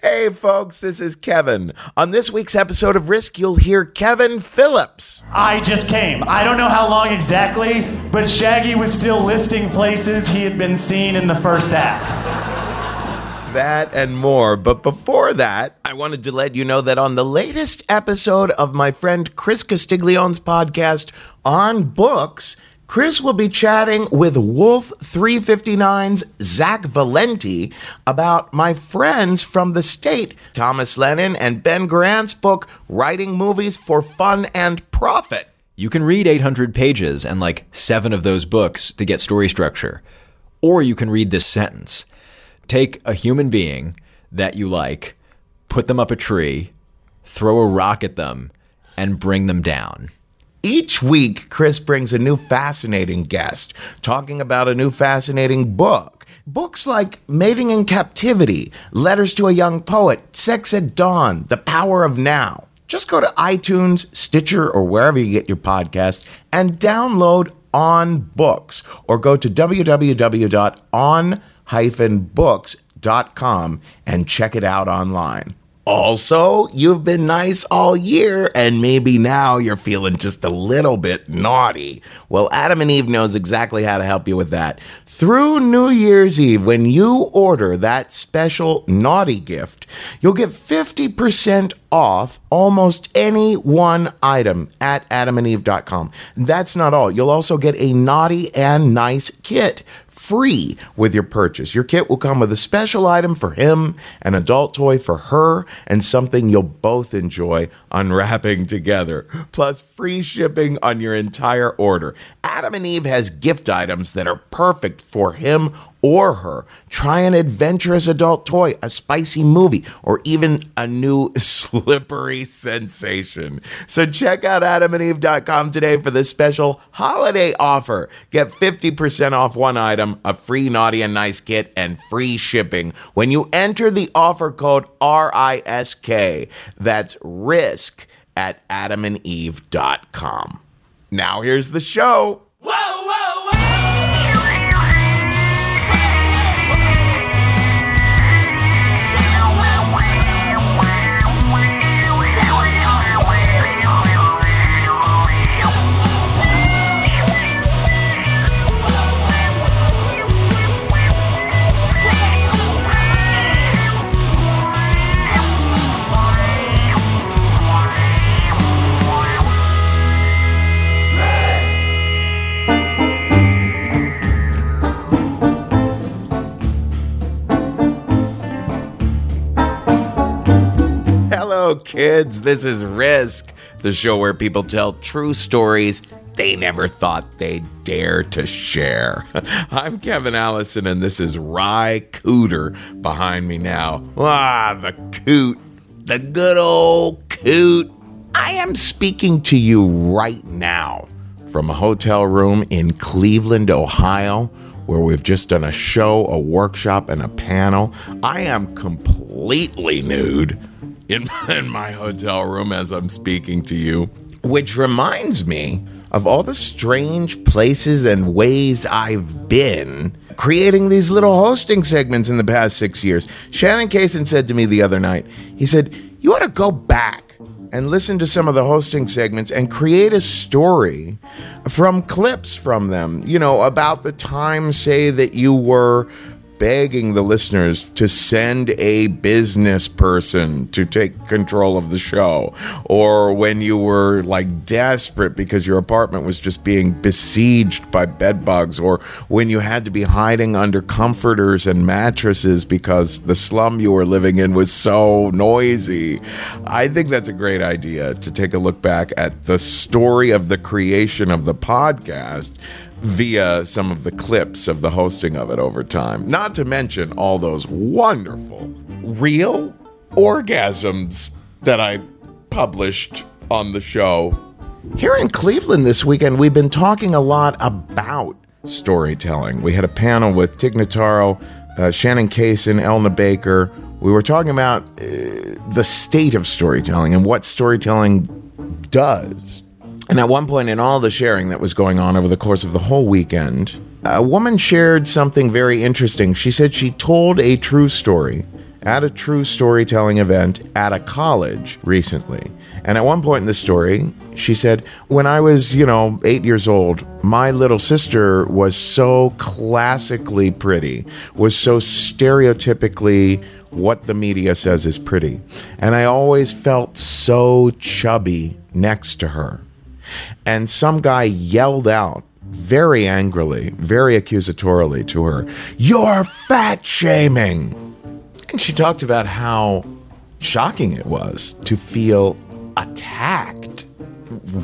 Hey, folks, this is Kevin. On this week's episode of Risk, you'll hear Kevin Phillips. I just came. I don't know how long exactly, but Shaggy was still listing places he had been seen in the first act. That and more. But before that, I wanted to let you know that on the latest episode of my friend Chris Castiglione's podcast on books, Chris will be chatting with Wolf 359's Zach Valenti about my friends from the state, Thomas Lennon and Ben Garant's book, Writing Movies for Fun and Profit. You can read 800 pages and like seven of those books to get story structure. Or you can read this sentence Take a human being that you like, put them up a tree, throw a rock at them, and bring them down. Each week, Chris brings a new fascinating guest talking about a new fascinating book. Books like Mating in Captivity, Letters to a Young Poet, Sex at Dawn, The Power of Now. Just go to iTunes, Stitcher, or wherever you get your podcast and download On Books or go to www.on-books.com and check it out online. Also, you've been nice all year, and maybe now you're feeling just a little bit naughty. Well, Adam and Eve knows exactly how to help you with that. Through New Year's Eve, when you order that special naughty gift, you'll get 50% off almost any one item at adamandeve.com. That's not all. You'll also get a naughty and nice kit free with your purchase. Your kit will come with a special item for him, an adult toy for her, and something you'll both enjoy unwrapping together, plus free shipping on your entire order. Adam and Eve has gift items that are perfect for him or her. Try an adventurous adult toy, a spicy movie, or even a new slippery sensation. So check out adamandeve.com today for this special holiday offer. Get 50% off one item, a free naughty and nice kit, and free shipping when you enter the offer code RISK. That's risk at adamandeve.com. Now here's the show. Kids. This is Risk, the show where people tell true stories they never thought they'd dare to share. I'm Kevin Allison, and this is Ry Cooder behind me now. Ah, the coot. The good old coot. I am speaking to you right now from a hotel room in Cleveland, Ohio, where we've just done a show, a workshop, and a panel. I am completely nude in, in my hotel room as I'm speaking to you, which reminds me of all the strange places and ways I've been creating these little hosting segments in the past six years. Shannon Cason said to me the other night, he said, You ought to go back and listen to some of the hosting segments and create a story from clips from them, you know, about the time, say, that you were begging the listeners to send a business person to take control of the show, or when you were like desperate because your apartment was just being besieged by bedbugs, or when you had to be hiding under comforters and mattresses because the slum you were living in was so noisy. I think that's a great idea to take a look back at the story of the creation of the podcast via some of the clips of the hosting of it over time. Not to mention all those wonderful real orgasms that I published on the show. Here in Cleveland this weekend, we've been talking a lot about storytelling. We had a panel with Tig Notaro, uh, Shannon Cason, Elna Baker. We were talking about uh, the state of storytelling and what storytelling does and at one point in all the sharing that was going on over the course of the whole weekend, a woman shared something very interesting. She said she told a true story at a true storytelling event at a college recently. And at one point in the story, she said, When I was, you know, eight years old, my little sister was so classically pretty, was so stereotypically what the media says is pretty. And I always felt so chubby next to her. And some guy yelled out very angrily, very accusatorily to her, You're fat shaming. And she talked about how shocking it was to feel attacked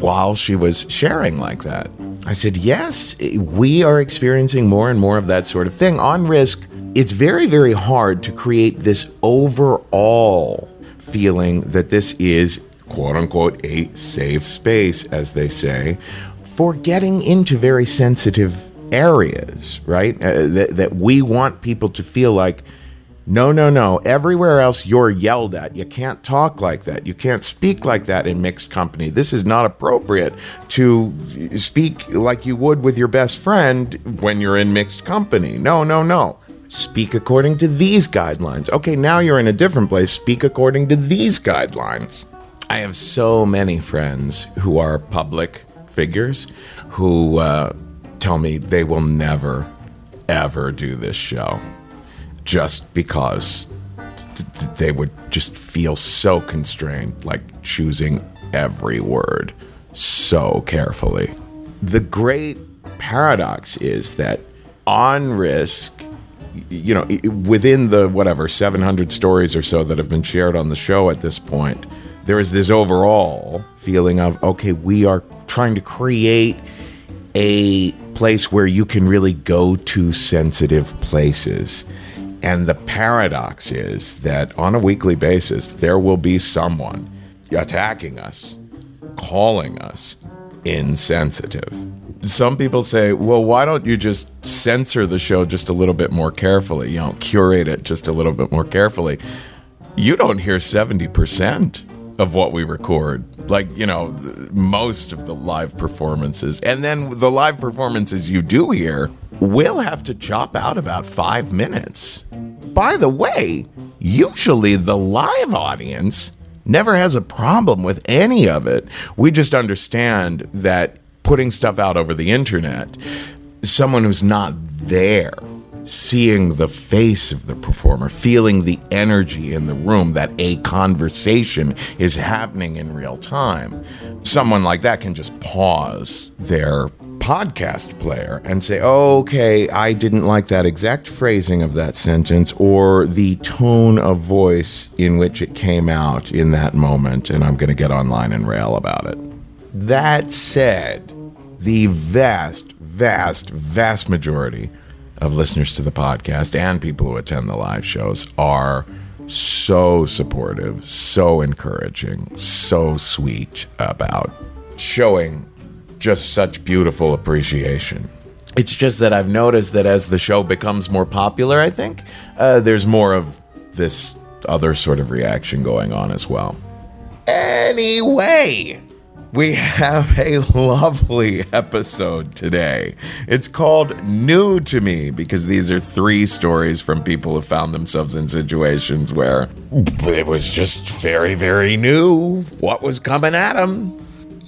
while she was sharing like that. I said, Yes, we are experiencing more and more of that sort of thing. On risk, it's very, very hard to create this overall feeling that this is quote unquote a safe space, as they say, for getting into very sensitive areas, right? Uh, that, that we want people to feel like, no, no, no. Everywhere else you're yelled at. You can't talk like that. You can't speak like that in mixed company. This is not appropriate to speak like you would with your best friend when you're in mixed company. No, no, no. Speak according to these guidelines. Okay, now you're in a different place. Speak according to these guidelines. I have so many friends who are public figures who uh, tell me they will never, ever do this show just because th- they would just feel so constrained, like choosing every word so carefully. The great paradox is that on risk, you know, within the whatever 700 stories or so that have been shared on the show at this point, there is this overall feeling of okay, we are trying to create a place where you can really go to sensitive places. And the paradox is that on a weekly basis, there will be someone attacking us, calling us insensitive. Some people say, well, why don't you just censor the show just a little bit more carefully? You know, curate it just a little bit more carefully. You don't hear 70% of what we record. Like, you know, most of the live performances. And then the live performances you do hear will have to chop out about five minutes. By the way, usually the live audience never has a problem with any of it. We just understand that putting stuff out over the internet, someone who's not there seeing the face of the performer, feeling the energy in the room, that a conversation is happening in real time. Someone like that can just pause their podcast player and say, okay, I didn't like that exact phrasing of that sentence or the tone of voice in which it came out in that moment, and I'm going to get online and rail about it. That said, the vast, vast, vast majority of listeners to the podcast and people who attend the live shows are so supportive, so encouraging, so sweet about showing just such beautiful appreciation. It's just that I've noticed that as the show becomes more popular, I think, uh, there's more of this other sort of reaction going on as well. Anyway, we have a lovely episode today. It's called New to Me because these are three stories from people who found themselves in situations where it was just very, very new what was coming at them.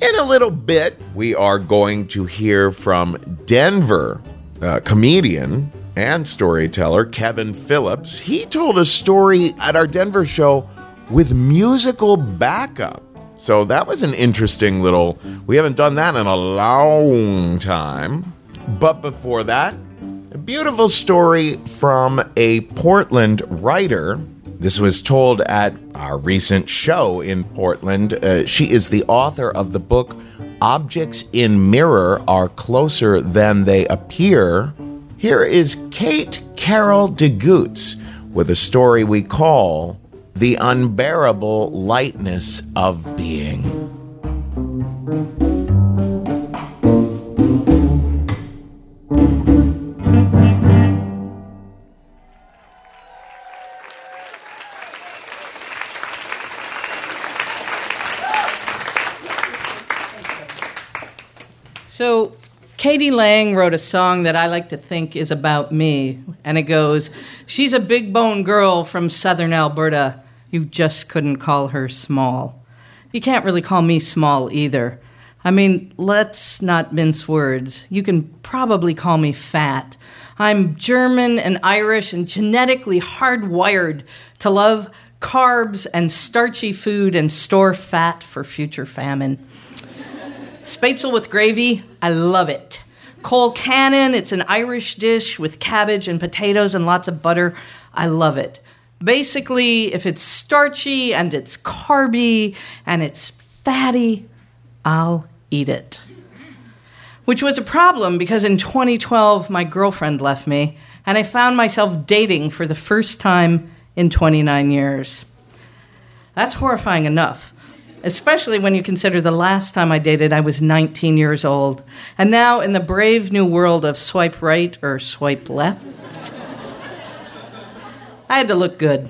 In a little bit, we are going to hear from Denver uh, comedian and storyteller Kevin Phillips. He told a story at our Denver show with musical backup. So that was an interesting little. We haven't done that in a long time. But before that, a beautiful story from a Portland writer. This was told at our recent show in Portland. Uh, she is the author of the book Objects in Mirror Are Closer Than They Appear. Here is Kate Carroll de Gutes with a story we call The Unbearable Lightness of Being. So, k.d. lang wrote a song that I like to think is about me, and it goes, She's a big bone girl from southern Alberta. You just couldn't call her small. You can't really call me small either. I mean, let's not mince words. You can probably call me fat. I'm German and Irish and genetically hardwired to love carbs and starchy food and store fat for future famine. Spätzle with gravy, I love it. Colcannon, it's an Irish dish with cabbage and potatoes and lots of butter. I love it. Basically, if it's starchy and it's carby and it's fatty, I'll eat it. Which was a problem because in 2012, my girlfriend left me and I found myself dating for the first time in 29 years. That's horrifying enough especially when you consider the last time I dated, I was 19 years old. And now, in the brave new world of swipe right or swipe left, I had to look good.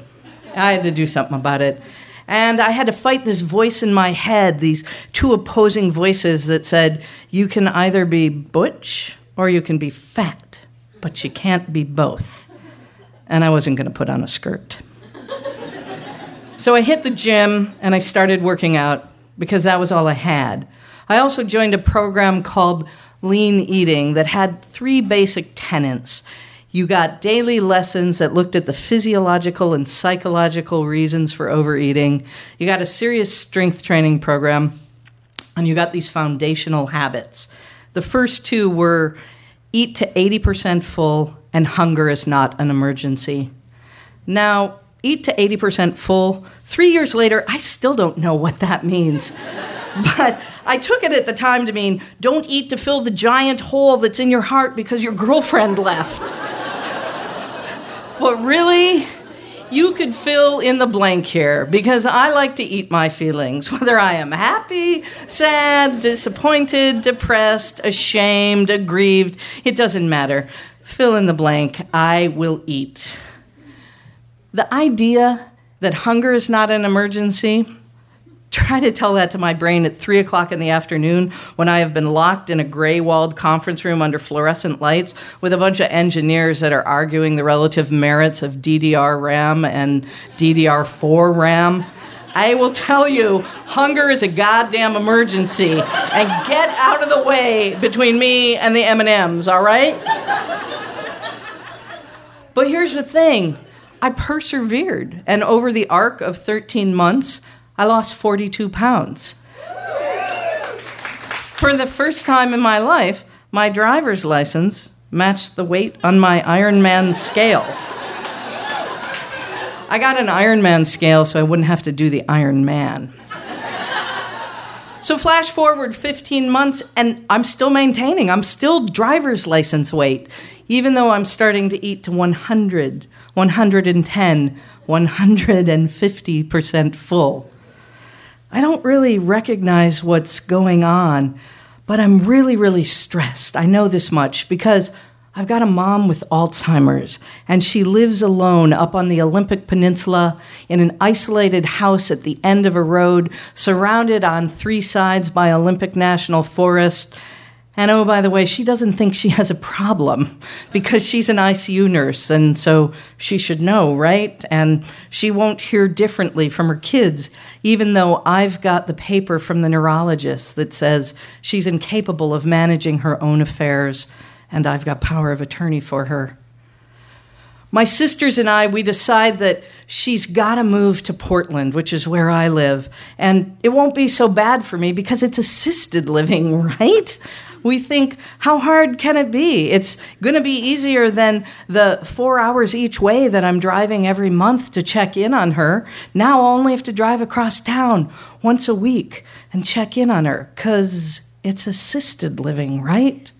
I had to do something about it. And I had to fight this voice in my head, these two opposing voices that said, you can either be butch or you can be fat, but you can't be both. And I wasn't going to put on a skirt. So I hit the gym and I started working out because that was all I had. I also joined a program called Lean Eating that had three basic tenets. You got daily lessons that looked at the physiological and psychological reasons for overeating. You got a serious strength training program, and you got these foundational habits. The first two were eat to 80% full and hunger is not an emergency. Now, eat to 80% full. Three years later, I still don't know what that means. but I took it at the time to mean don't eat to fill the giant hole that's in your heart because your girlfriend left. But really, you could fill in the blank here because I like to eat my feelings, whether I am happy, sad, disappointed, depressed, ashamed, aggrieved, it doesn't matter. Fill in the blank. I will eat. The idea that hunger is not an emergency, try to tell that to my brain at three o'clock in the afternoon when I have been locked in a gray walled conference room under fluorescent lights with a bunch of engineers that are arguing the relative merits of DDR RAM and DDR4 RAM. I will tell you, hunger is a goddamn emergency, and get out of the way between me and the M&Ms, all right? But here's the thing. I persevered. And over the arc of 13 months, I lost 42 pounds. For the first time in my life, my driver's license matched the weight on my Ironman scale. I got an Ironman scale so I wouldn't have to do the Ironman. So, flash forward 15 months, and I'm still maintaining. I'm still driver's license weight, even though I'm starting to eat to 100 110, 150% full. I don't really recognize what's going on, but I'm really, really stressed. I know this much because I've got a mom with Alzheimer's, and she lives alone up on the Olympic Peninsula in an isolated house at the end of a road, surrounded on three sides by Olympic National Forest. And oh, by the way, she doesn't think she has a problem because she's an ICU nurse, and so she should know, right? And she won't hear differently from her kids, even though I've got the paper from the neurologist that says she's incapable of managing her own affairs, and I've got power of attorney for her. My sisters and I, we decide that she's got to move to Portland, which is where I live. And it won't be so bad for me because it's assisted living, right? We think, how hard can it be? It's going to be easier than the four hours each way that I'm driving every month to check in on her. Now I'll only have to drive across town once a week and check in on her because it's assisted living, right?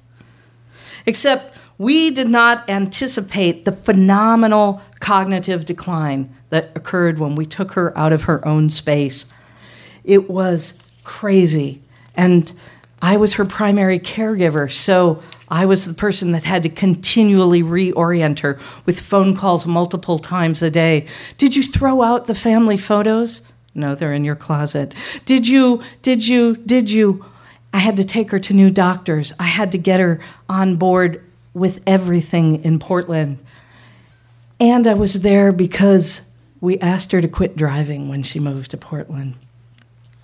Except we did not anticipate the phenomenal cognitive decline that occurred when we took her out of her own space. It was crazy. And I was her primary caregiver, so I was the person that had to continually reorient her with phone calls multiple times a day. Did you throw out the family photos? No, they're in your closet. Did you, did you, did you? I had to take her to new doctors. I had to get her on board with everything in Portland. And I was there because we asked her to quit driving when she moved to Portland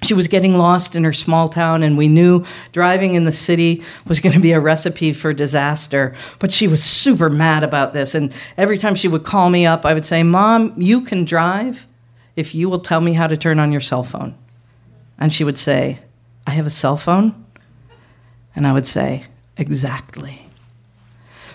she was getting lost in her small town, and we knew driving in the city was going to be a recipe for disaster. But she was super mad about this. And every time she would call me up, I would say, Mom, you can drive if you will tell me how to turn on your cell phone. And she would say, I have a cell phone? And I would say, Exactly.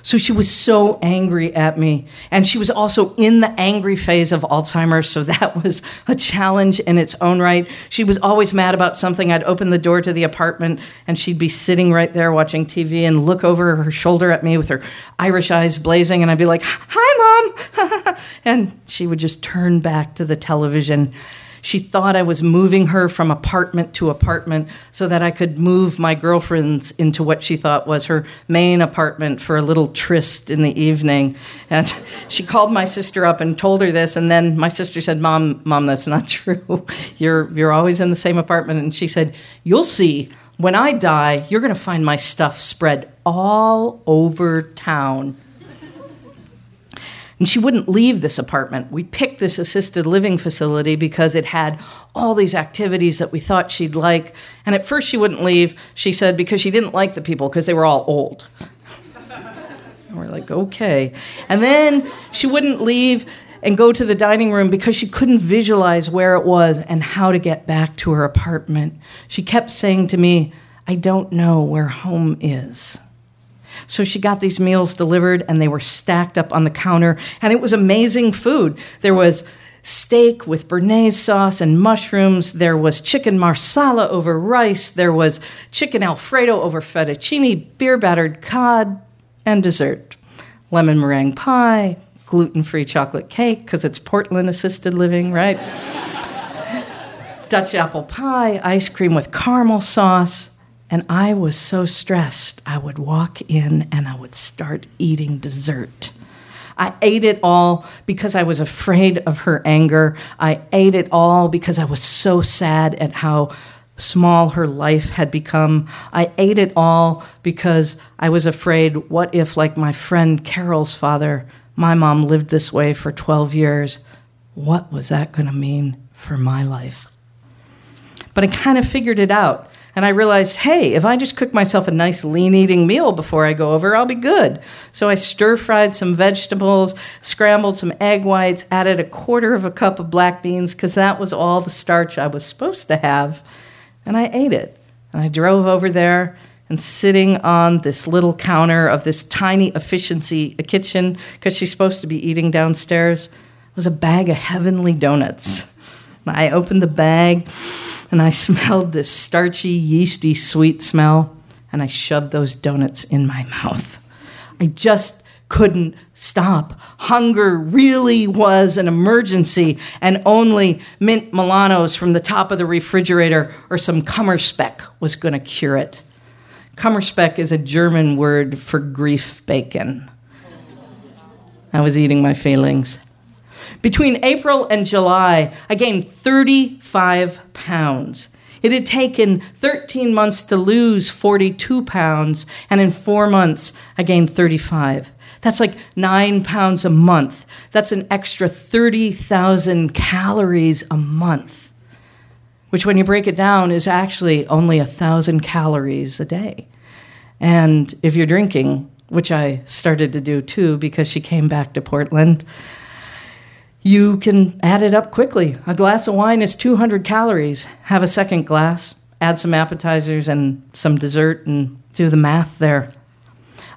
So she was so angry at me. And she was also in the angry phase of Alzheimer's. So that was a challenge in its own right. She was always mad about something. I'd open the door to the apartment and she'd be sitting right there watching TV and look over her shoulder at me with her Irish eyes blazing. And I'd be like, Hi, mom. and she would just turn back to the television she thought I was moving her from apartment to apartment so that I could move my girlfriends into what she thought was her main apartment for a little tryst in the evening. And she called my sister up and told her this. And then my sister said, Mom, Mom, that's not true. You're, you're always in the same apartment. And she said, You'll see. When I die, you're going to find my stuff spread all over town. And she wouldn't leave this apartment. We picked this assisted living facility because it had all these activities that we thought she'd like. And at first, she wouldn't leave, she said, because she didn't like the people because they were all old. and we're like, okay. And then she wouldn't leave and go to the dining room because she couldn't visualize where it was and how to get back to her apartment. She kept saying to me, I don't know where home is. So she got these meals delivered and they were stacked up on the counter. And it was amazing food. There was steak with béarnaise sauce and mushrooms. There was chicken marsala over rice. There was chicken alfredo over fettuccine, beer battered cod, and dessert. Lemon meringue pie, gluten free chocolate cake, because it's Portland assisted living, right? Dutch apple pie, ice cream with caramel sauce. And I was so stressed, I would walk in and I would start eating dessert. I ate it all because I was afraid of her anger. I ate it all because I was so sad at how small her life had become. I ate it all because I was afraid what if, like my friend Carol's father, my mom lived this way for 12 years? What was that going to mean for my life? But I kind of figured it out. And I realized, hey, if I just cook myself a nice lean eating meal before I go over, I'll be good. So I stir fried some vegetables, scrambled some egg whites, added a quarter of a cup of black beans because that was all the starch I was supposed to have. And I ate it. And I drove over there and sitting on this little counter of this tiny efficiency kitchen because she's supposed to be eating downstairs was a bag of heavenly donuts. I opened the bag and I smelled this starchy, yeasty, sweet smell, and I shoved those donuts in my mouth. I just couldn't stop. Hunger really was an emergency, and only mint Milanos from the top of the refrigerator or some Kummerspeck was going to cure it. Kummerspeck is a German word for grief bacon. I was eating my feelings. Between April and July, I gained 35 pounds. It had taken 13 months to lose 42 pounds, and in four months, I gained 35. That's like nine pounds a month. That's an extra 30,000 calories a month, which, when you break it down, is actually only a thousand calories a day. And if you're drinking, which I started to do too because she came back to Portland, you can add it up quickly. A glass of wine is 200 calories. Have a second glass, add some appetizers and some dessert, and do the math there.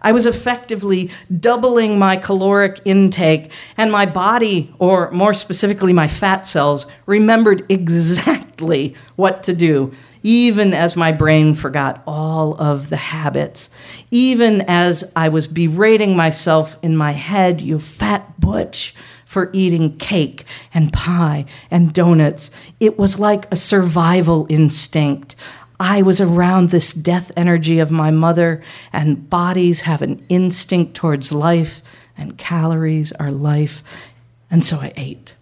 I was effectively doubling my caloric intake, and my body, or more specifically, my fat cells, remembered exactly what to do, even as my brain forgot all of the habits. Even as I was berating myself in my head, you fat butch, for eating cake and pie and donuts. It was like a survival instinct. I was around this death energy of my mother, and bodies have an instinct towards life, and calories are life. And so I ate.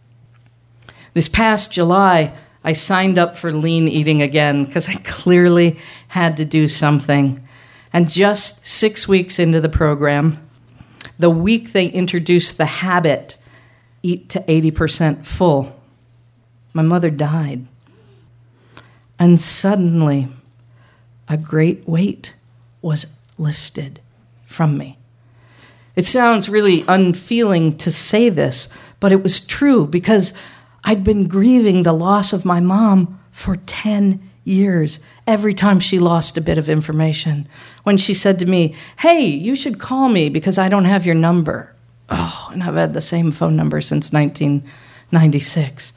This past July, I signed up for lean eating again because I clearly had to do something. And just six weeks into the program, the week they introduced the habit eat to 80% full. My mother died. And suddenly, a great weight was lifted from me. It sounds really unfeeling to say this, but it was true because I'd been grieving the loss of my mom for 10 years every time she lost a bit of information. When she said to me, Hey, you should call me because I don't have your number. Oh, and I've had the same phone number since 1996.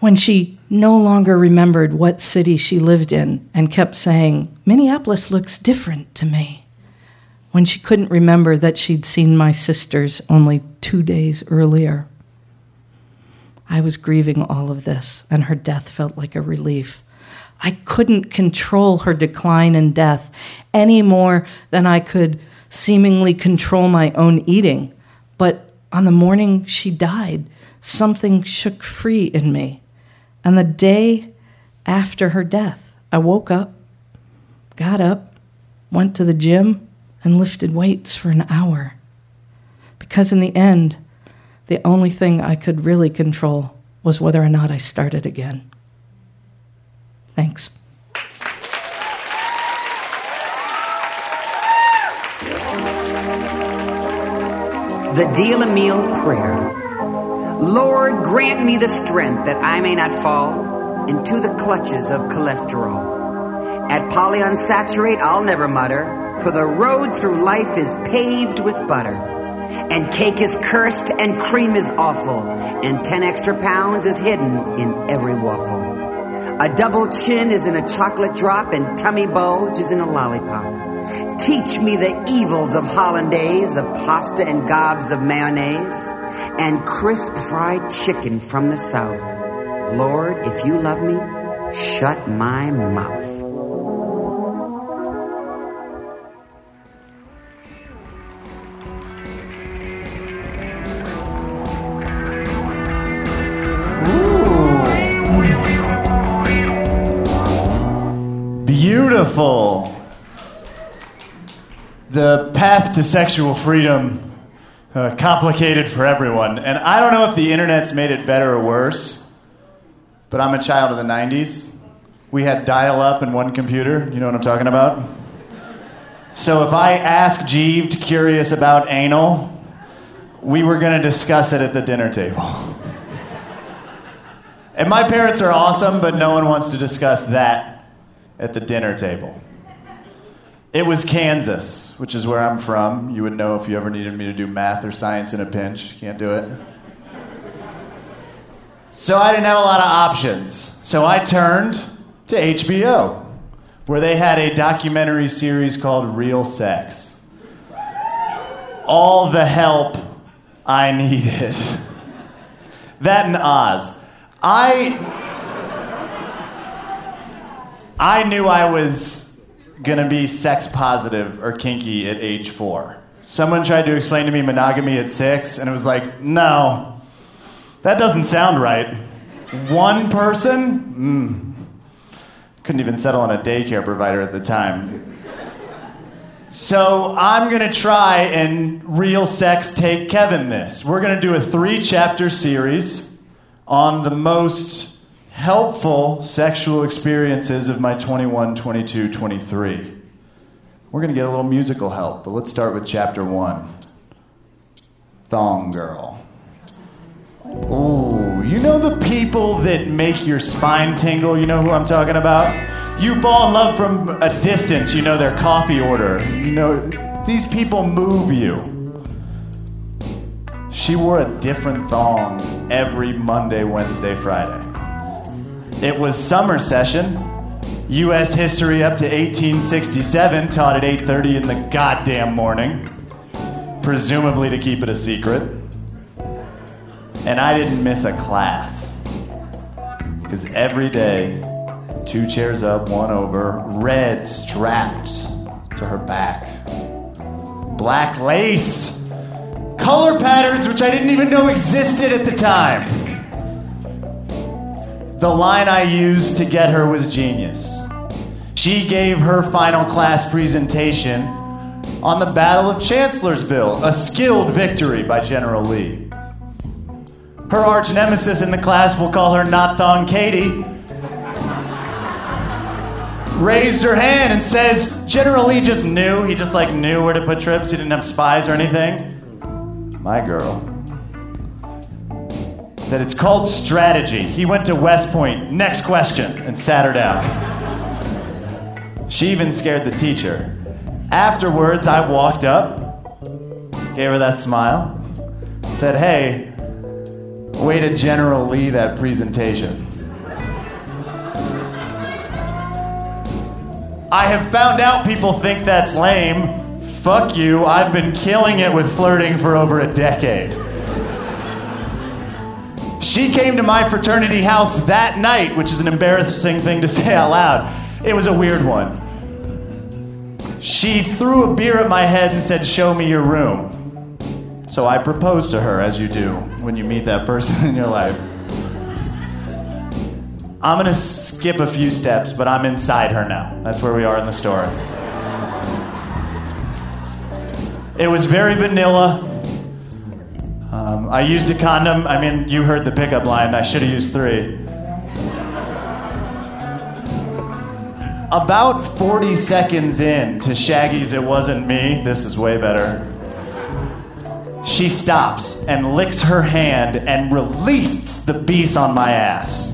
When she no longer remembered what city she lived in and kept saying, Minneapolis looks different to me. When she couldn't remember that she'd seen my sisters only two days earlier. I was grieving all of this, and her death felt like a relief. I couldn't control her decline and death any more than I could seemingly control my own eating. But on the morning she died, something shook free in me. And the day after her death, I woke up, got up, went to the gym, and lifted weights for an hour. Because in the end, the only thing I could really control was whether or not I started again. Thanks. The Deal a Meal Prayer. Lord, grant me the strength that I may not fall into the clutches of cholesterol. At polyunsaturated, I'll never mutter, for the road through life is paved with butter. And cake is cursed and cream is awful, and 10 extra pounds is hidden in every waffle. A double chin is in a chocolate drop, and tummy bulge is in a lollipop. Teach me the evils of hollandaise, of pasta and gobs of mayonnaise, and crisp fried chicken from the south. Lord, if you love me, shut my mouth. To sexual freedom uh, complicated for everyone. And I don't know if the internet's made it better or worse, but I'm a child of the 90s. We had dial up in one computer. You know what I'm talking about? So if I asked Jeeves curious about anal, we were going to discuss it at the dinner table. and my parents are awesome, but no one wants to discuss that at the dinner table. It was Kansas, which is where I'm from. You would know if you ever needed me to do math or science in a pinch. Can't do it. So I didn't have a lot of options. So I turned to HBO, where they had a documentary series called Real Sex. All the help I needed. that and Oz. I I knew I was gonna be sex positive or kinky at age four. Someone tried to explain to me monogamy at six, and it was like, no, that doesn't sound right. One person? Mm. Couldn't even settle on a daycare provider at the time. So I'm gonna try and real sex take Kevin this. We're gonna do a three chapter series on the most helpful sexual experiences of my 21, 22, 23. We're gonna get a little musical help, but let's start with chapter one Thong Girl. Ooh, you know the people that make your spine tingle? You know who I'm talking about? You fall in love from a distance, you know their coffee order. You know, these people move you. She wore a different thong every Monday, Wednesday, Friday. It was summer session. US history up to 1867 taught at 8:30 in the goddamn morning, presumably to keep it a secret. And I didn't miss a class. Cuz every day two chairs up, one over, red strapped to her back. Black lace, color patterns which I didn't even know existed at the time. The line I used to get her was genius. She gave her final class presentation on the Battle of Chancellorsville, a skilled victory by General Lee. Her arch nemesis in the class, we'll call her Not Thong Katie, raised her hand and says, General Lee just knew. He just like knew where to put trips. He didn't have spies or anything. My girl said it's called strategy. He went to West Point. Next question, and sat her down. She even scared the teacher. Afterwards, I walked up, gave her that smile, said, "Hey, way to General Lee that presentation." I have found out people think that's lame. Fuck you, I've been killing it with flirting for over a decade. She came to my fraternity house that night, which is an embarrassing thing to say out loud. It was a weird one. She threw a beer at my head and said, Show me your room. So I proposed to her, as you do when you meet that person in your life. I'm gonna skip a few steps, but I'm inside her now. That's where we are in the story. It was very vanilla. Um, I used a condom. I mean, you heard the pickup line. I should have used three. About 40 seconds in to Shaggy's It Wasn't Me, this is way better. She stops and licks her hand and releases the beast on my ass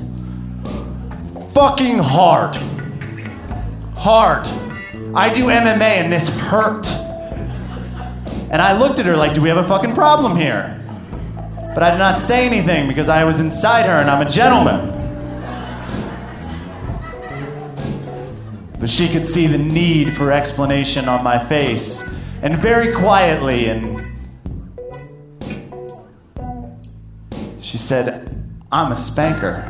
fucking hard. Hard. I do MMA and this hurt. And I looked at her like, do we have a fucking problem here? But I did not say anything because I was inside her and I'm a gentleman. But she could see the need for explanation on my face. And very quietly, and she said, I'm a spanker.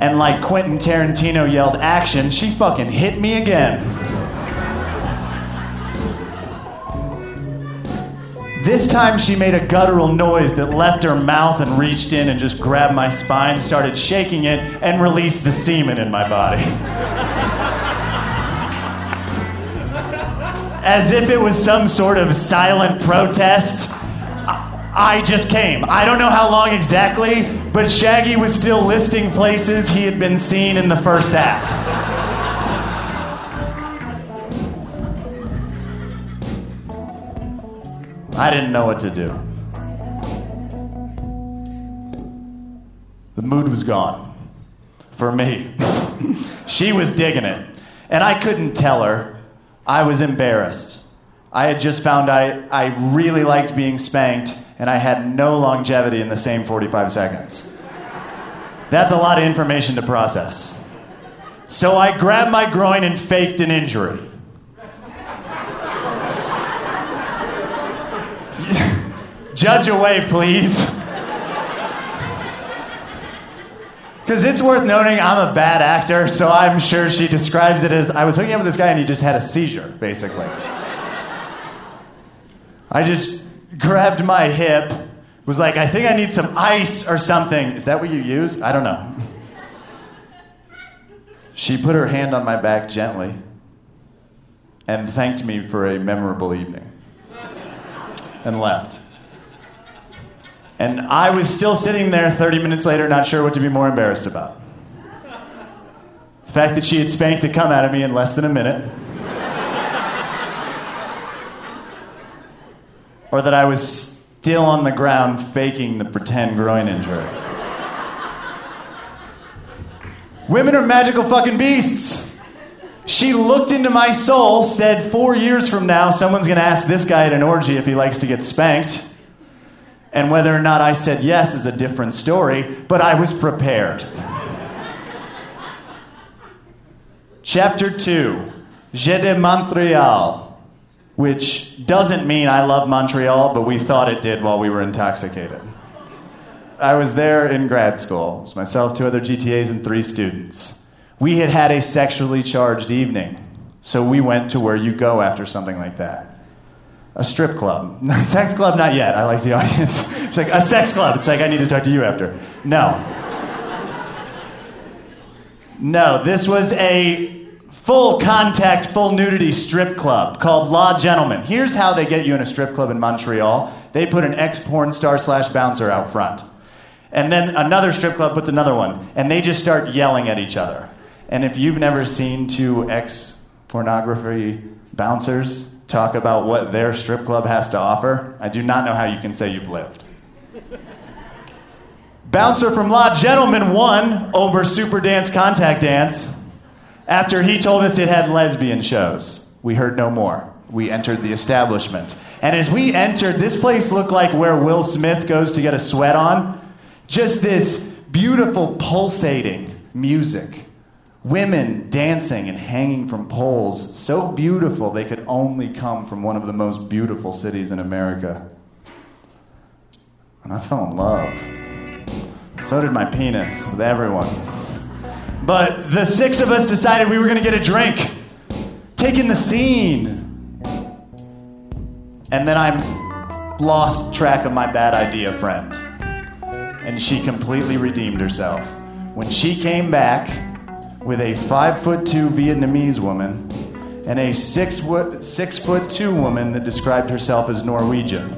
And like Quentin Tarantino yelled action, she fucking hit me again. This time she made a guttural noise that left her mouth and reached in and just grabbed my spine, started shaking it, and released the semen in my body. As if it was some sort of silent protest. I just came. I don't know how long exactly, but Shaggy was still listing places he had been seen in the first act. I didn't know what to do. The mood was gone. For me. she was digging it. And I couldn't tell her. I was embarrassed. I had just found I, I really liked being spanked and I had no longevity in the same 45 seconds. That's a lot of information to process. So I grabbed my groin and faked an injury. Judge away, please. Because it's worth noting I'm a bad actor, so I'm sure she describes it as I was hooking up with this guy and he just had a seizure, basically. I just grabbed my hip, was like, I think I need some ice or something. Is that what you use? I don't know. She put her hand on my back gently and thanked me for a memorable evening and left. And I was still sitting there 30 minutes later, not sure what to be more embarrassed about. The fact that she had spanked the cum out of me in less than a minute. or that I was still on the ground faking the pretend groin injury. Women are magical fucking beasts. She looked into my soul, said, Four years from now, someone's gonna ask this guy at an orgy if he likes to get spanked. And whether or not I said yes is a different story, but I was prepared. Chapter 2 Je de Montreal, which doesn't mean I love Montreal, but we thought it did while we were intoxicated. I was there in grad school. It was myself, two other GTAs, and three students. We had had a sexually charged evening, so we went to where you go after something like that a strip club. sex club, not yet. I like the audience. It's like a sex club. It's like I need to talk to you after. No. No, this was a full contact, full nudity strip club called La Gentlemen. Here's how they get you in a strip club in Montreal. They put an ex porn star slash bouncer out front. And then another strip club puts another one. And they just start yelling at each other. And if you've never seen two ex pornography bouncers talk about what their strip club has to offer, I do not know how you can say you've lived. Bouncer from La Gentleman won over Super Dance Contact Dance after he told us it had lesbian shows. We heard no more. We entered the establishment. And as we entered, this place looked like where Will Smith goes to get a sweat on. Just this beautiful, pulsating music women dancing and hanging from poles, so beautiful they could only come from one of the most beautiful cities in America. And I fell in love. So did my penis with everyone. But the six of us decided we were going to get a drink, taking the scene. And then I lost track of my bad idea friend. And she completely redeemed herself. When she came back, with a five foot two Vietnamese woman and a six foot, six foot two woman that described herself as Norwegian.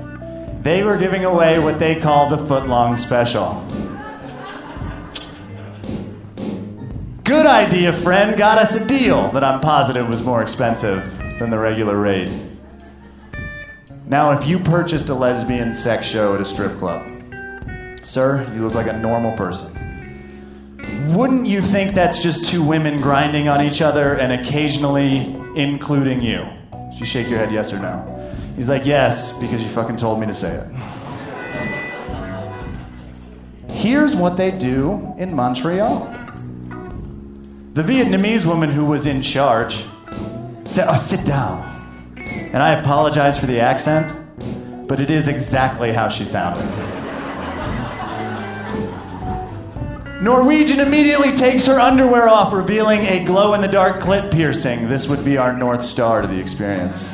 They were giving away what they called the foot long special. Good idea, friend. Got us a deal that I'm positive was more expensive than the regular rate. Now, if you purchased a lesbian sex show at a strip club, sir, you look like a normal person wouldn't you think that's just two women grinding on each other and occasionally including you? Did you shake your head yes or no? He's like, yes, because you fucking told me to say it. Here's what they do in Montreal. The Vietnamese woman who was in charge said, Oh, sit down. And I apologize for the accent, but it is exactly how she sounded. Norwegian immediately takes her underwear off, revealing a glow in the dark clit piercing. This would be our North Star to the experience.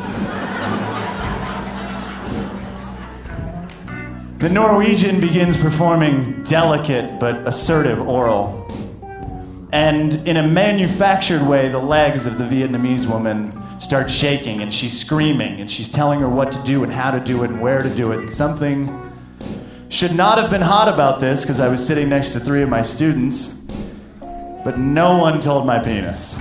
The Norwegian begins performing delicate but assertive oral. And in a manufactured way, the legs of the Vietnamese woman start shaking and she's screaming and she's telling her what to do and how to do it and where to do it. And something should not have been hot about this because I was sitting next to three of my students, but no one told my penis.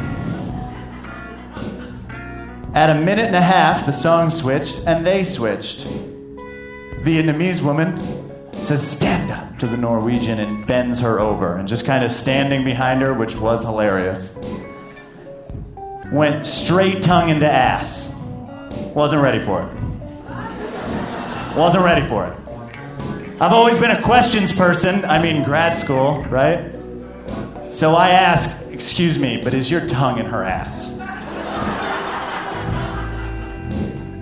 At a minute and a half, the song switched and they switched. Vietnamese woman says, Stand up to the Norwegian and bends her over, and just kind of standing behind her, which was hilarious. Went straight tongue into ass. Wasn't ready for it. Wasn't ready for it. I've always been a questions person. I mean, grad school, right? So I ask, excuse me, but is your tongue in her ass?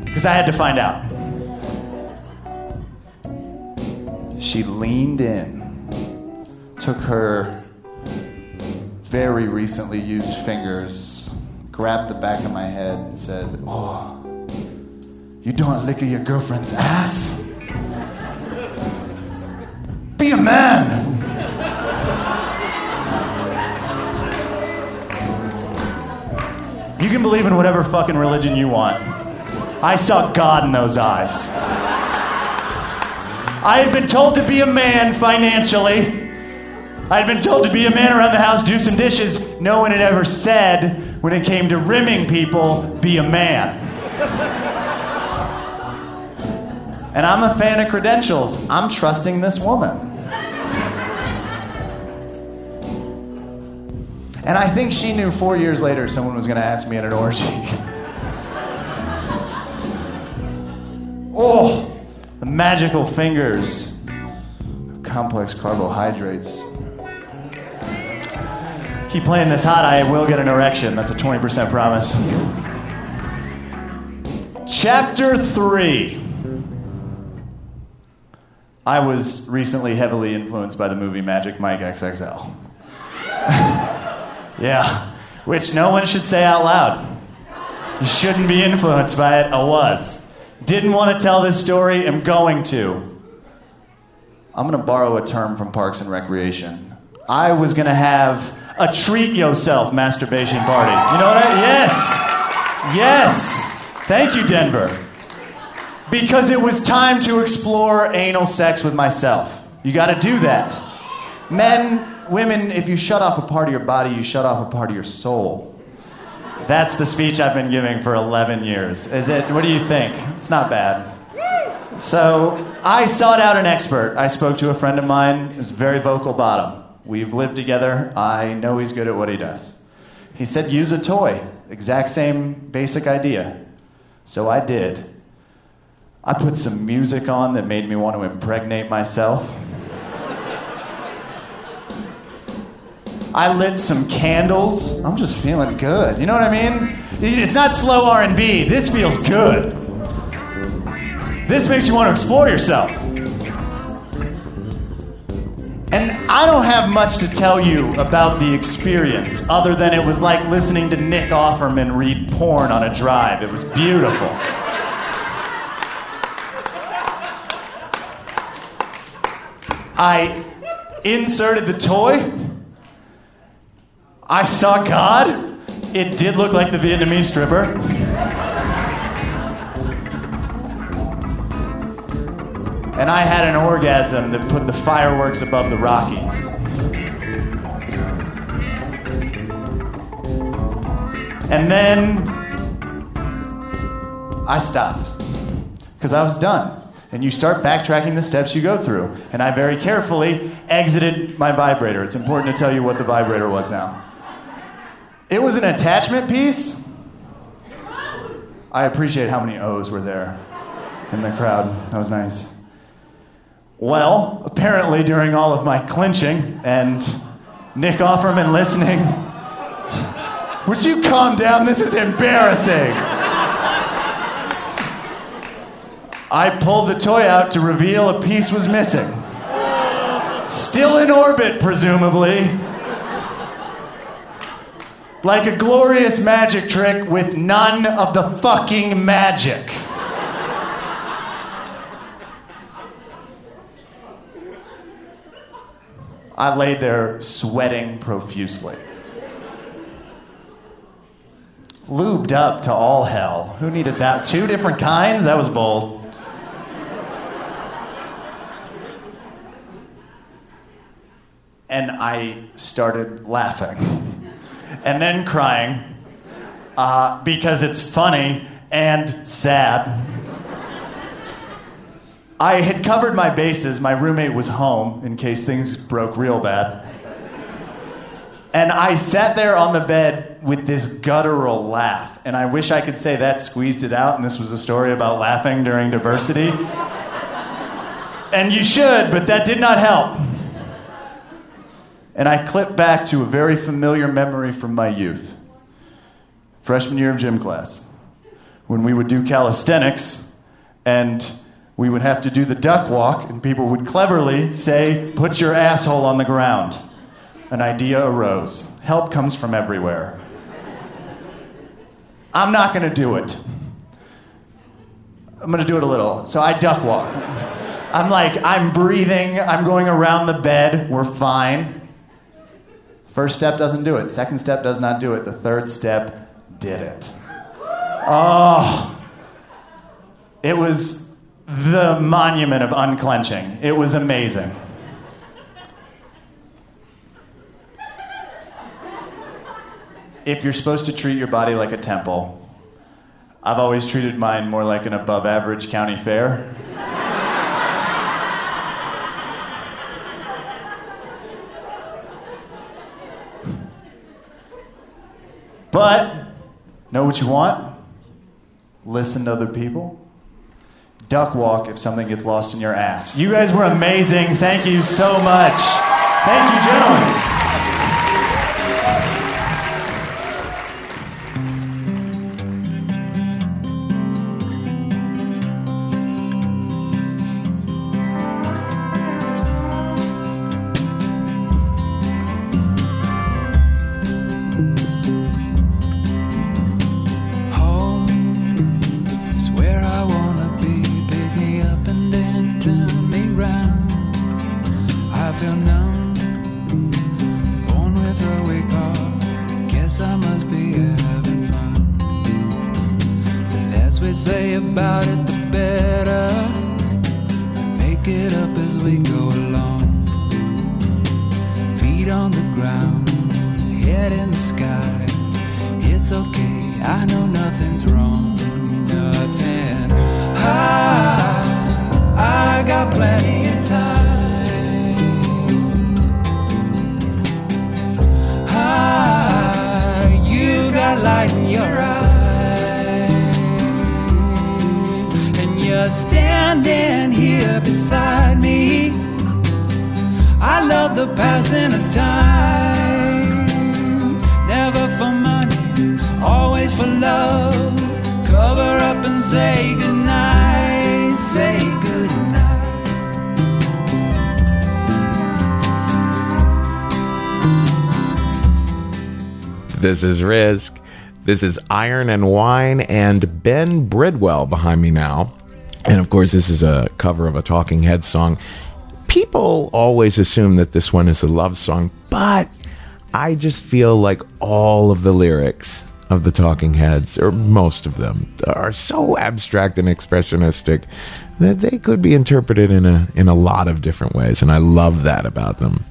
Because I had to find out. She leaned in, took her very recently used fingers grabbed the back of my head and said, Oh, you don't lick your girlfriend's ass? Be a man! You can believe in whatever fucking religion you want. I saw God in those eyes. I had been told to be a man financially. I had been told to be a man around the house, do some dishes. No one had ever said, when it came to rimming people, be a man. And I'm a fan of credentials. I'm trusting this woman. And I think she knew four years later someone was going to ask me at an orgy. oh, the magical fingers of complex carbohydrates. Keep playing this hot, I will get an erection. That's a 20% promise. Chapter 3. I was recently heavily influenced by the movie Magic Mike XXL. Yeah, which no one should say out loud. You shouldn't be influenced by it. I was. Didn't want to tell this story, I'm going to. I'm going to borrow a term from Parks and Recreation. I was going to have a treat yourself masturbation party. You know what I Yes. Yes. Thank you, Denver. Because it was time to explore anal sex with myself. You got to do that. Men, women, if you shut off a part of your body, you shut off a part of your soul. That's the speech I've been giving for 11 years. Is it? What do you think? It's not bad. So I sought out an expert. I spoke to a friend of mine who's very vocal bottom. We've lived together. I know he's good at what he does. He said, use a toy. Exact same basic idea. So I did. I put some music on that made me want to impregnate myself. I lit some candles. I'm just feeling good. You know what I mean? It's not slow R&B. This feels good. This makes you want to explore yourself. And I don't have much to tell you about the experience other than it was like listening to Nick Offerman read porn on a drive. It was beautiful. I inserted the toy. I saw God. It did look like the Vietnamese stripper. And I had an orgasm that put the fireworks above the Rockies. And then I stopped because I was done. And you start backtracking the steps you go through. And I very carefully exited my vibrator. It's important to tell you what the vibrator was now. It was an attachment piece. I appreciate how many O's were there in the crowd. That was nice. Well, apparently during all of my clinching and Nick Offerman listening, would you calm down? This is embarrassing. I pulled the toy out to reveal a piece was missing. Still in orbit, presumably. Like a glorious magic trick with none of the fucking magic. I laid there sweating profusely. Lubed up to all hell. Who needed that? Two different kinds? That was bold. And I started laughing and then crying uh, because it's funny and sad. I had covered my bases. My roommate was home in case things broke real bad. And I sat there on the bed with this guttural laugh. And I wish I could say that squeezed it out and this was a story about laughing during diversity. and you should, but that did not help. And I clip back to a very familiar memory from my youth. Freshman year of gym class, when we would do calisthenics and we would have to do the duck walk, and people would cleverly say, Put your asshole on the ground. An idea arose. Help comes from everywhere. I'm not going to do it. I'm going to do it a little. So I duck walk. I'm like, I'm breathing, I'm going around the bed, we're fine. First step doesn't do it. Second step does not do it. The third step did it. Oh, it was the monument of unclenching. It was amazing. If you're supposed to treat your body like a temple, I've always treated mine more like an above average county fair. But know what you want? Listen to other people. Duck walk if something gets lost in your ass. You guys were amazing. Thank you so much. Thank you, gentlemen. This is Risk. This is Iron and Wine and Ben Bridwell behind me now. And of course, this is a cover of a Talking Heads song. People always assume that this one is a love song, but I just feel like all of the lyrics of the Talking Heads, or most of them, are so abstract and expressionistic that they could be interpreted in a in a lot of different ways, and I love that about them.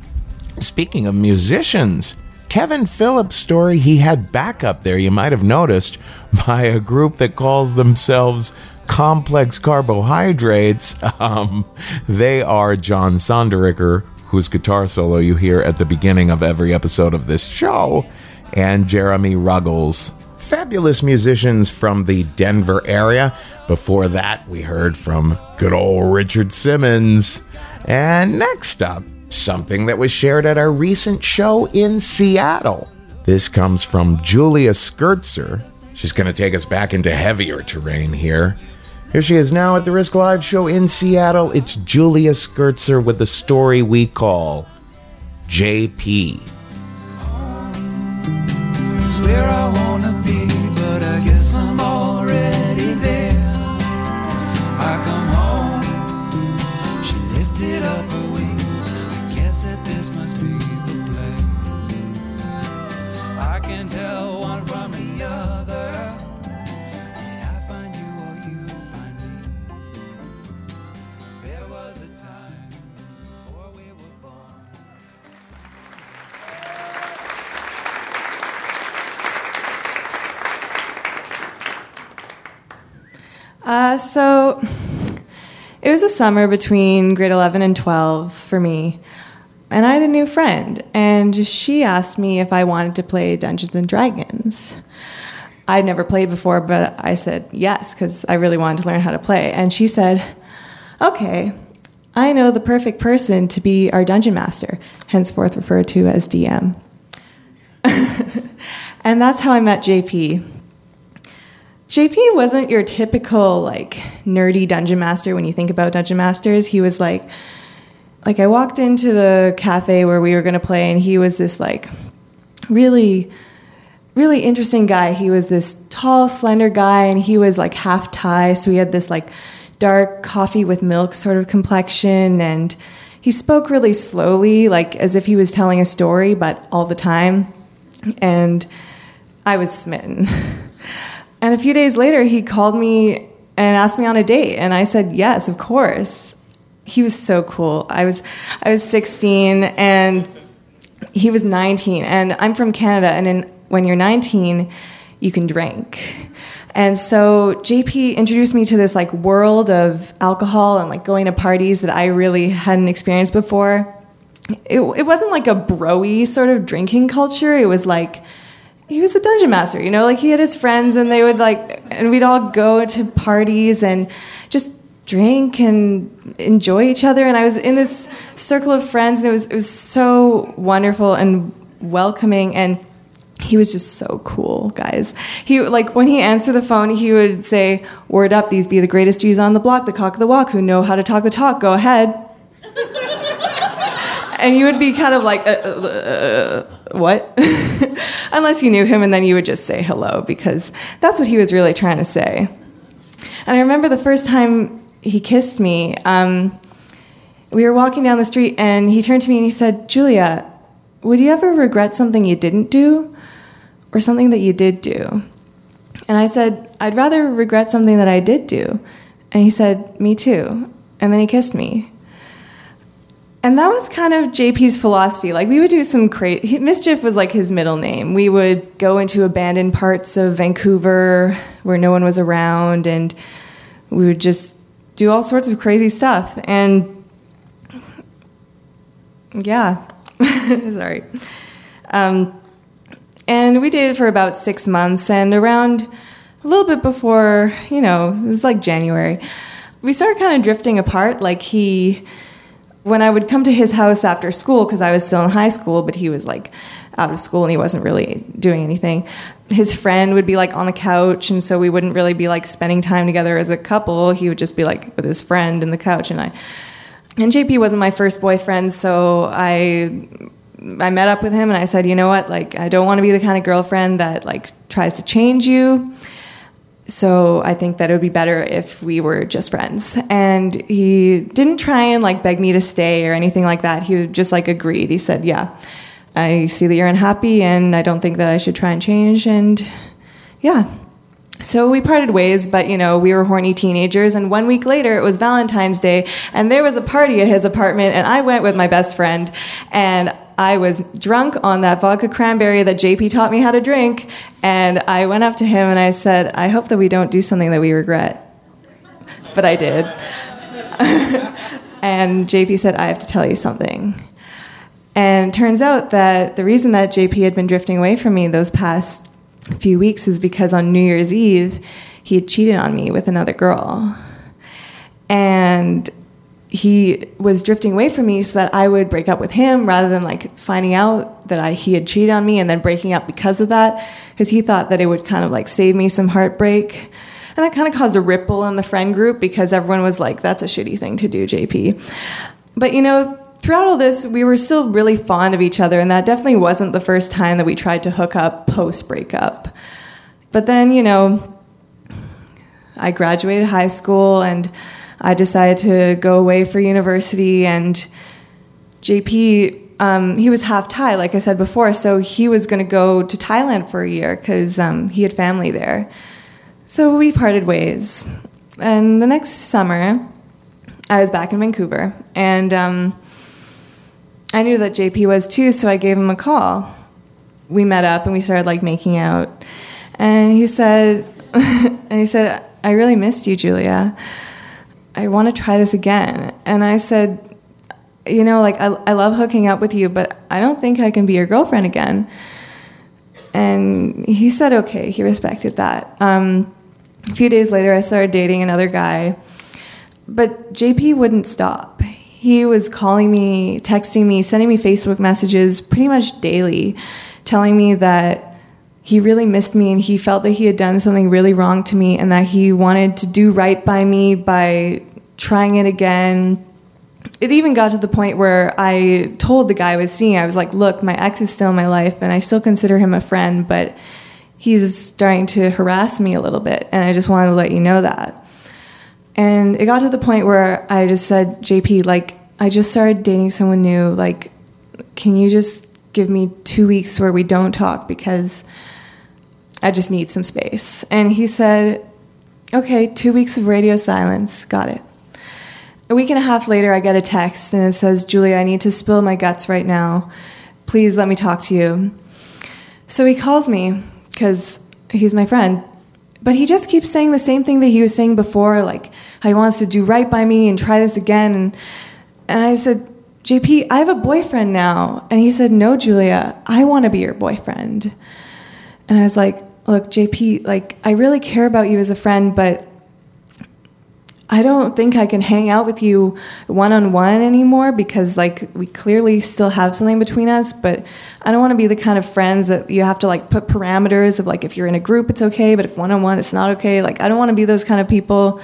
Speaking of musicians, Kevin Phillips' story, he had backup there, you might have noticed, by a group that calls themselves Complex Carbohydrates. Um, they are John Sondericker, whose guitar solo you hear at the beginning of every episode of this show, and Jeremy Ruggles. Fabulous musicians from the Denver area. Before that, we heard from good old Richard Simmons. And next up, something that was shared at our recent show in Seattle. This comes from Julia Schertzer. She's going to take us back into heavier terrain here. Here she is now at the Risk Live show in Seattle. It's Julia Schertzer with the story we call JP. So it was a summer between grade 11 and 12 for me. And I had a new friend, and she asked me if I wanted to play Dungeons and Dragons. I'd never played before, but I said yes, because I really wanted to learn how to play. And she said, Okay, I know the perfect person to be our dungeon master, henceforth referred to as DM. and that's how I met JP. JP wasn't your typical like nerdy dungeon master when you think about dungeon masters. He was like like I walked into the cafe where we were going to play and he was this like really, really interesting guy. He was this tall, slender guy, and he was like half Thai, so he had this like dark coffee with milk sort of complexion, and he spoke really slowly, like as if he was telling a story, but all the time. And I was smitten. and a few days later, he called me and asked me on a date, and I said yes, of course. He was so cool. I was I was 16 and he was 19 and I'm from Canada and in, when you're 19 you can drink. And so JP introduced me to this like world of alcohol and like going to parties that I really hadn't experienced before. It, it wasn't like a broy sort of drinking culture. It was like he was a dungeon master, you know, like he had his friends and they would like, and we'd all go to parties and just drink and enjoy each other. And I was in this circle of friends and it was, it was so wonderful and welcoming. And he was just so cool, guys. He like when he answered the phone, he would say, "Word up, these be the greatest Jews on the block, the cock of the walk, who know how to talk the talk. Go ahead." and you would be kind of like, uh, uh, uh, "What?" Unless you knew him, and then you would just say hello because that's what he was really trying to say. And I remember the first time he kissed me. Um, we were walking down the street, and he turned to me and he said, "Julia, would you ever regret something you didn't do?" or something that you did do? And I said, I'd rather regret something that I did do. And he said, Me too. And then he kissed me. And that was kind of JP's philosophy. Like, we would do some crazy. Mischief was like his middle name. We would go into abandoned parts of Vancouver where no one was around, and we would just do all sorts of crazy stuff. And yeah, sorry. Um, and we dated for about six months, and around a little bit before, you know, it was like January, we started kind of drifting apart. Like he, when I would come to his house after school, because I was still in high school, but he was like out of school and he wasn't really doing anything. His friend would be like on the couch, and so we wouldn't really be like spending time together as a couple. He would just be like with his friend in the couch, and I. And JP wasn't my first boyfriend, so I I met up with him and I said, you know what, like I don't want to be the kind of girlfriend that like tries to change you. So I think that it would be better if we were just friends. And he didn't try and like beg me to stay or anything like that. He just like agreed. He said, yeah, I see that you're unhappy and I don't think that I should try and change. And yeah, so we parted ways, but you know, we were horny teenagers. And one week later, it was Valentine's Day, and there was a party at his apartment, and I went with my best friend, and I was drunk on that vodka cranberry that JP taught me how to drink. And I went up to him and I said, I hope that we don't do something that we regret. But I did. and JP said, I have to tell you something. And it turns out that the reason that JP had been drifting away from me those past few weeks is because on New Year's Eve, he had cheated on me with another girl. And he was drifting away from me so that I would break up with him rather than like finding out that I, he had cheated on me and then breaking up because of that because he thought that it would kind of like save me some heartbreak. And that kind of caused a ripple in the friend group because everyone was like, that's a shitty thing to do, JP. But you know, throughout all this, we were still really fond of each other, and that definitely wasn't the first time that we tried to hook up post breakup. But then, you know, I graduated high school and I decided to go away for university, and JP. Um, he was half Thai, like I said before, so he was going to go to Thailand for a year because um, he had family there. So we parted ways. And the next summer, I was back in Vancouver, and um, I knew that JP was too, so I gave him a call. We met up and we started like making out, and he said, and he said, "I really missed you, Julia." I want to try this again. And I said, you know, like, I, I love hooking up with you, but I don't think I can be your girlfriend again. And he said, okay, he respected that. Um, a few days later, I started dating another guy, but JP wouldn't stop. He was calling me, texting me, sending me Facebook messages pretty much daily, telling me that he really missed me and he felt that he had done something really wrong to me and that he wanted to do right by me by trying it again it even got to the point where I told the guy I was seeing, I was like, look, my ex is still in my life and I still consider him a friend, but he's starting to harass me a little bit. And I just wanted to let you know that. And it got to the point where I just said, JP, like, I just started dating someone new. Like, can you just give me two weeks where we don't talk because I just need some space? And he said, okay, two weeks of radio silence. Got it. A week and a half later, I get a text and it says, Julia, I need to spill my guts right now. Please let me talk to you. So he calls me because he's my friend. But he just keeps saying the same thing that he was saying before, like how he wants to do right by me and try this again. And, and I said, JP, I have a boyfriend now. And he said, No, Julia, I want to be your boyfriend. And I was like, Look, JP, like, I really care about you as a friend, but I don't think I can hang out with you one on one anymore because like we clearly still have something between us, but I don't want to be the kind of friends that you have to like put parameters of like if you're in a group it's okay, but if one on one it's not okay. Like I don't want to be those kind of people.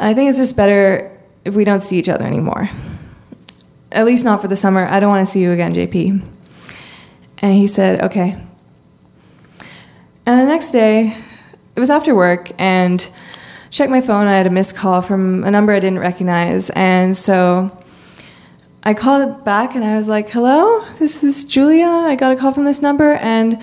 I think it's just better if we don't see each other anymore. At least not for the summer. I don't want to see you again, JP. And he said, "Okay." And the next day, it was after work and checked my phone. I had a missed call from a number I didn't recognize. And so I called it back and I was like, hello, this is Julia. I got a call from this number. And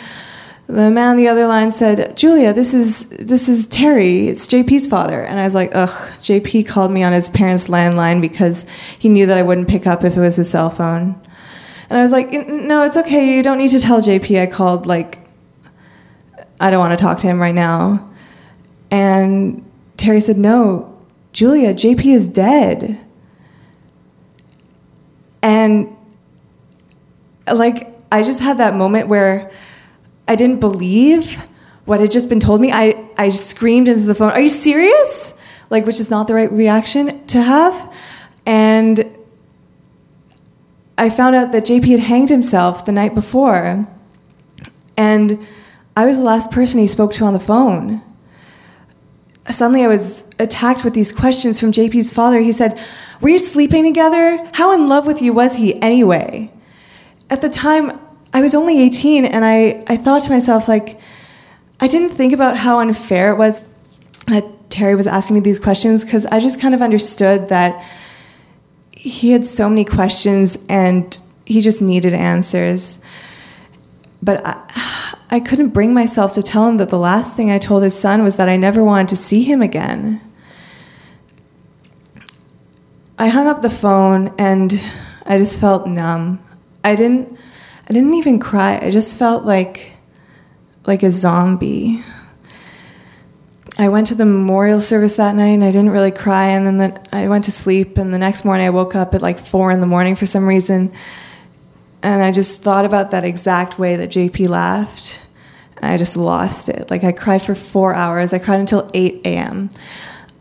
the man on the other line said, Julia, this is, this is Terry. It's JP's father. And I was like, ugh, JP called me on his parents' landline because he knew that I wouldn't pick up if it was his cell phone. And I was like, no, it's okay. You don't need to tell JP I called. Like, I don't want to talk to him right now. And Terry said, No, Julia, JP is dead. And like, I just had that moment where I didn't believe what had just been told me. I, I screamed into the phone, Are you serious? Like, which is not the right reaction to have. And I found out that JP had hanged himself the night before. And I was the last person he spoke to on the phone suddenly I was attacked with these questions from JP's father. He said, Were you sleeping together? How in love with you was he anyway? At the time, I was only 18, and I, I thought to myself, like, I didn't think about how unfair it was that Terry was asking me these questions because I just kind of understood that he had so many questions and he just needed answers. But I, I couldn't bring myself to tell him that the last thing I told his son was that I never wanted to see him again. I hung up the phone and I just felt numb. I didn't I didn't even cry. I just felt like like a zombie. I went to the memorial service that night and I didn't really cry and then the, I went to sleep and the next morning I woke up at like 4 in the morning for some reason and I just thought about that exact way that JP laughed. And I just lost it. Like I cried for four hours. I cried until 8 a.m.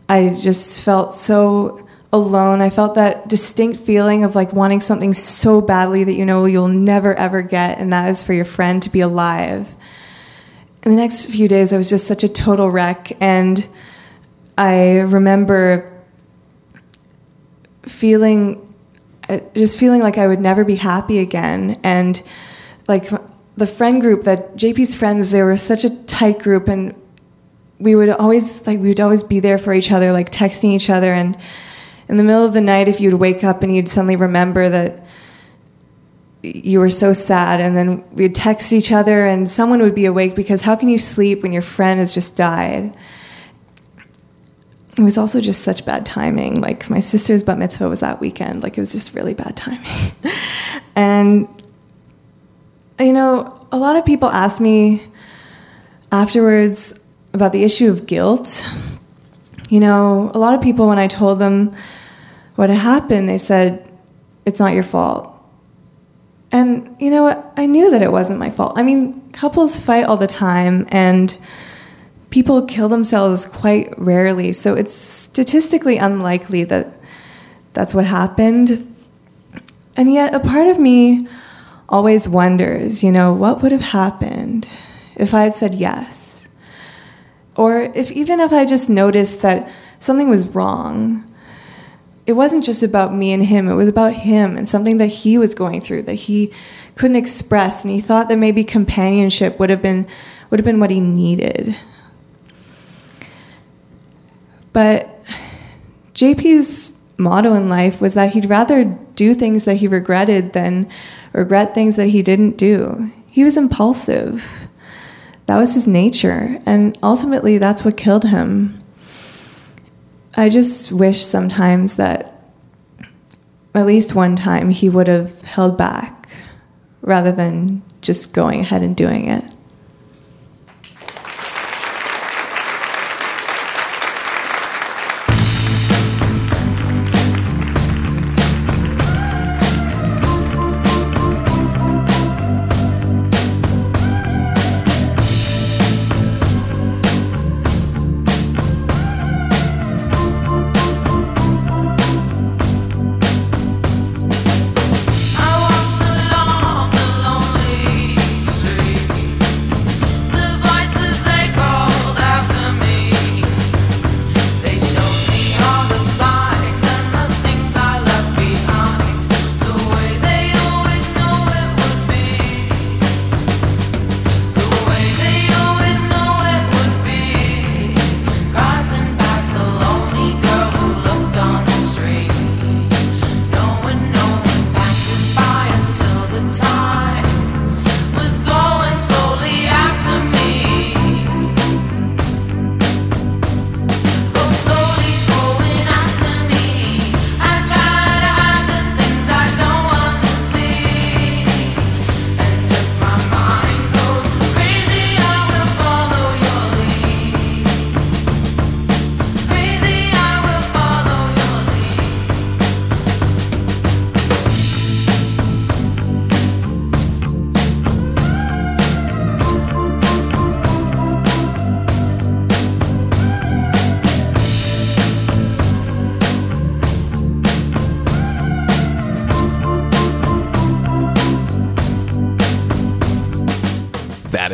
I just felt so alone. I felt that distinct feeling of like wanting something so badly that you know you'll never ever get, and that is for your friend to be alive. In the next few days, I was just such a total wreck, and I remember feeling Uh, just feeling like I would never be happy again. And like the friend group that JP's friends, they were such a tight group, and we would always like we would always be there for each other, like texting each other. And in the middle of the night, if you'd wake up and you'd suddenly remember that you were so sad, and then we'd text each other, and someone would be awake because how can you sleep when your friend has just died? It was also just such bad timing. Like my sister's bat mitzvah was that weekend. Like it was just really bad timing. and you know, a lot of people ask me afterwards about the issue of guilt. You know, a lot of people when I told them what had happened, they said it's not your fault. And you know what? I knew that it wasn't my fault. I mean, couples fight all the time and people kill themselves quite rarely, so it's statistically unlikely that that's what happened. And yet, a part of me always wonders, you know, what would have happened if I had said yes? Or if even if I just noticed that something was wrong, it wasn't just about me and him, it was about him and something that he was going through that he couldn't express and he thought that maybe companionship would have been would have been what he needed. But JP's motto in life was that he'd rather do things that he regretted than regret things that he didn't do. He was impulsive. That was his nature, and ultimately that's what killed him. I just wish sometimes that at least one time he would have held back rather than just going ahead and doing it.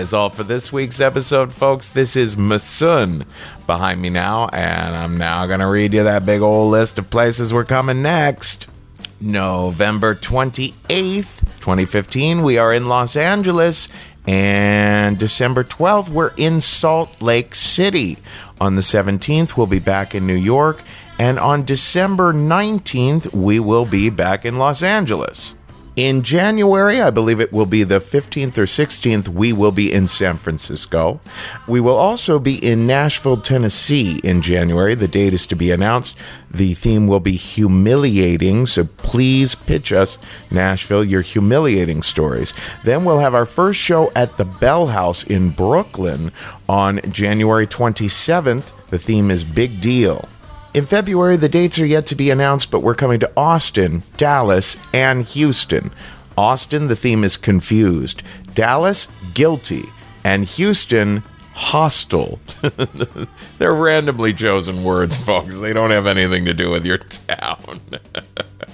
Is all for this week's episode, folks. This is Masun behind me now, and I'm now going to read you that big old list of places we're coming next. November 28th, 2015, we are in Los Angeles, and December 12th, we're in Salt Lake City. On the 17th, we'll be back in New York, and on December 19th, we will be back in Los Angeles. In January, I believe it will be the 15th or 16th, we will be in San Francisco. We will also be in Nashville, Tennessee in January. The date is to be announced. The theme will be humiliating, so please pitch us, Nashville, your humiliating stories. Then we'll have our first show at the Bell House in Brooklyn on January 27th. The theme is Big Deal. In February, the dates are yet to be announced, but we're coming to Austin, Dallas, and Houston. Austin, the theme is confused. Dallas, guilty. And Houston, hostile. They're randomly chosen words, folks. They don't have anything to do with your town.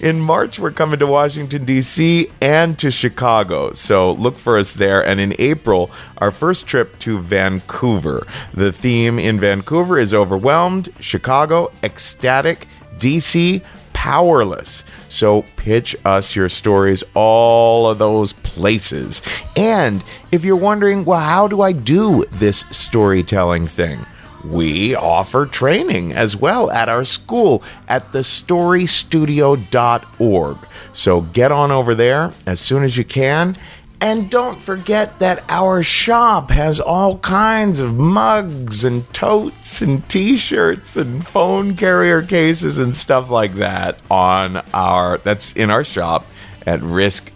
In March, we're coming to Washington, D.C. and to Chicago, so look for us there. And in April, our first trip to Vancouver. The theme in Vancouver is overwhelmed, Chicago, ecstatic, D.C., powerless. So pitch us your stories, all of those places. And if you're wondering, well, how do I do this storytelling thing? We offer training as well at our school at thestorystudio.org. So get on over there as soon as you can. And don't forget that our shop has all kinds of mugs and totes and t shirts and phone carrier cases and stuff like that on our that's in our shop at risk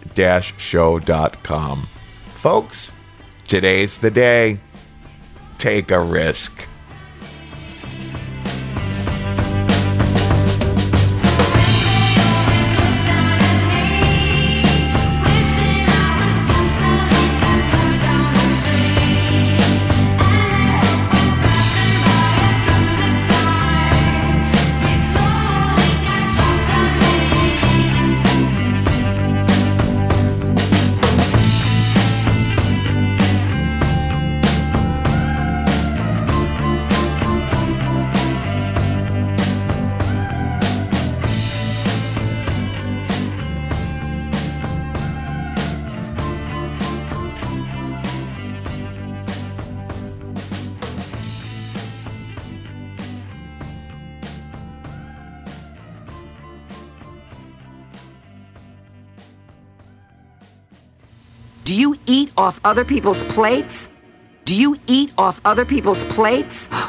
show.com. Folks, today's the day. Take a risk. Off other people's plates? Do you eat off other people's plates?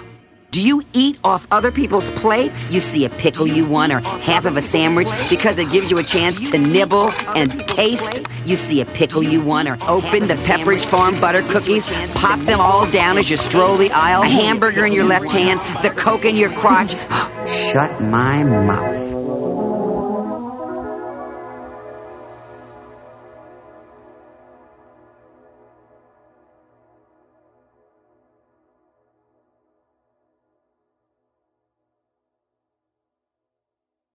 Do you eat off other people's plates? You see a pickle you want or half of a sandwich because it gives you a chance to nibble and taste? You see a pickle you want or open the Pepperidge Farm butter cookies, pop them all down as you stroll the aisle, a hamburger in your left hand, the Coke in your crotch. Shut my mouth.